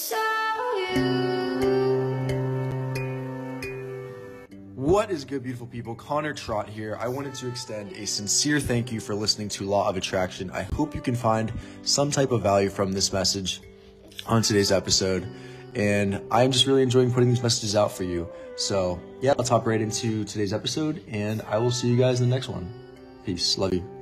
It's all you. What is good, beautiful people? Connor Trott here. I wanted to extend a sincere thank you for listening to Law of Attraction. I hope you can find some type of value from this message on today's episode. And I'm just really enjoying putting these messages out for you. So, yeah, let's hop right into today's episode, and I will see you guys in the next one. Peace. Love you.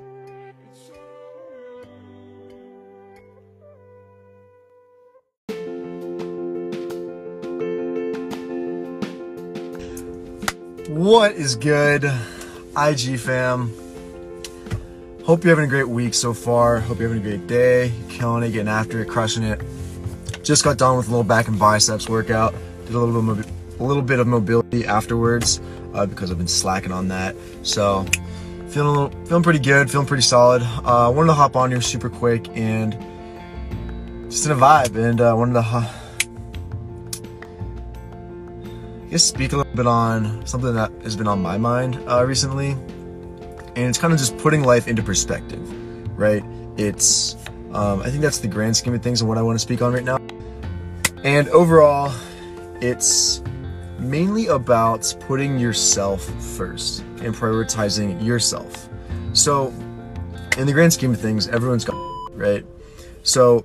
What is good, IG fam? Hope you're having a great week so far. Hope you're having a great day, killing it, getting after it, crushing it. Just got done with a little back and biceps workout. Did a little bit of, a little bit of mobility afterwards uh, because I've been slacking on that. So feeling a little, feeling pretty good, feeling pretty solid. Uh, wanted to hop on here super quick and just in a vibe, and uh, wanted to. Guess speak a little bit on something that has been on my mind uh, recently, and it's kind of just putting life into perspective, right? It's, um, I think that's the grand scheme of things and what I want to speak on right now. And overall, it's mainly about putting yourself first and prioritizing yourself. So, in the grand scheme of things, everyone's got, right? So,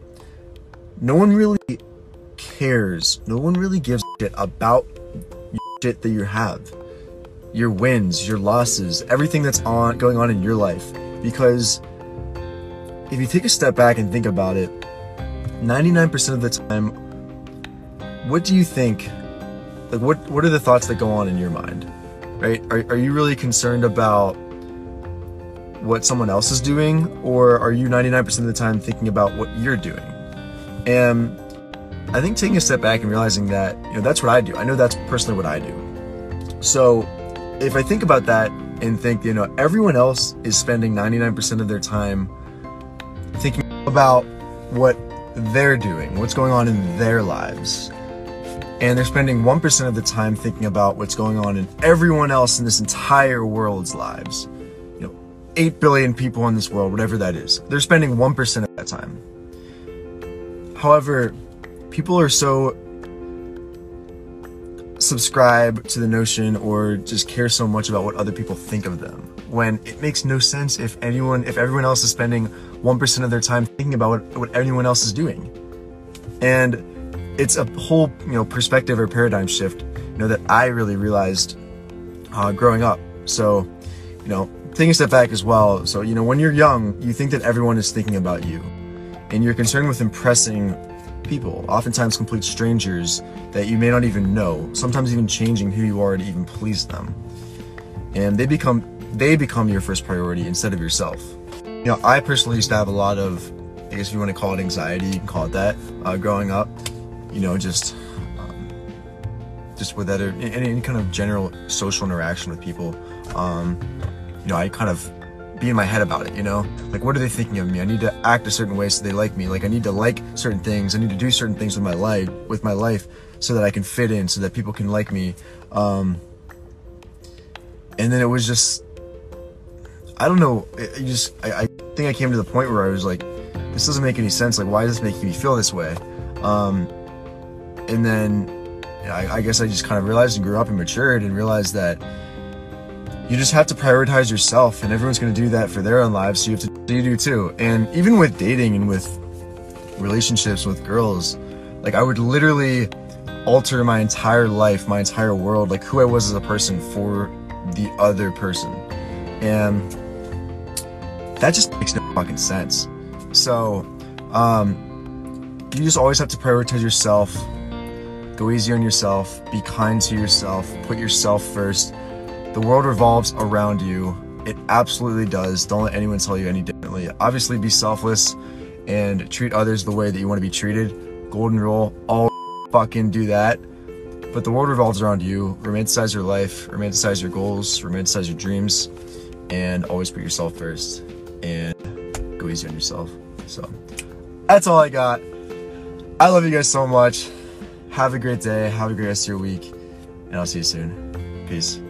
no one really cares. No one really gives shit about shit that you have. Your wins your losses everything that's on going on in your life. Because if you take a step back and think about it 99% of the time what do you think like what what are the thoughts that go on in your mind right? Are, are you really concerned about what someone else is doing or are you 99% of the time thinking about what you're doing? And I think taking a step back and realizing that, you know, that's what I do. I know that's personally what I do. So if I think about that and think, you know, everyone else is spending 99% of their time thinking about what they're doing, what's going on in their lives. And they're spending 1% of the time thinking about what's going on in everyone else in this entire world's lives. You know, 8 billion people in this world, whatever that is. They're spending 1% of that time. However, people are so subscribe to the notion or just care so much about what other people think of them when it makes no sense if anyone if everyone else is spending 1% of their time thinking about what, what anyone else is doing. And it's a whole you know perspective or paradigm shift you know that i really realized uh, growing up. So you know taking a step back as well so you know when you're young you think that everyone is thinking about you and you're concerned with impressing people, oftentimes complete strangers that you may not even know, sometimes even changing who you are to even please them. And they become they become your first priority instead of yourself. You know, I personally used to have a lot of, I guess if you want to call it anxiety, you can call it that. Uh, growing up, you know, just um, just with other any, any kind of general social interaction with people. Um, you know, I kind of be in my head about it, you know? Like, what are they thinking of me? I need to act a certain way so they like me. Like, I need to like certain things. I need to do certain things with my life, with my life, so that I can fit in, so that people can like me. Um, and then it was just, I don't know. It, just, I, I think I came to the point where I was like, this doesn't make any sense. Like, why is this making me feel this way? Um, and then I, I guess I just kind of realized and grew up and matured and realized that you just have to prioritize yourself and everyone's going to do that for their own lives so you have to you do too. And even with dating and with relationships with girls like i would literally alter my entire life my entire world like who i was as a person for the other person. And that just makes no fucking sense. So um you just always have to prioritize yourself go easy on yourself be kind to yourself put yourself first the world revolves around you. It absolutely does. Don't let anyone tell you any differently. Obviously, be selfless and treat others the way that you want to be treated. Golden rule, all fucking do that. But the world revolves around you. Romanticize your life, romanticize your goals, romanticize your dreams, and always put yourself first and go easy on yourself. So that's all I got. I love you guys so much. Have a great day. Have a great rest of your week. And I'll see you soon. Peace.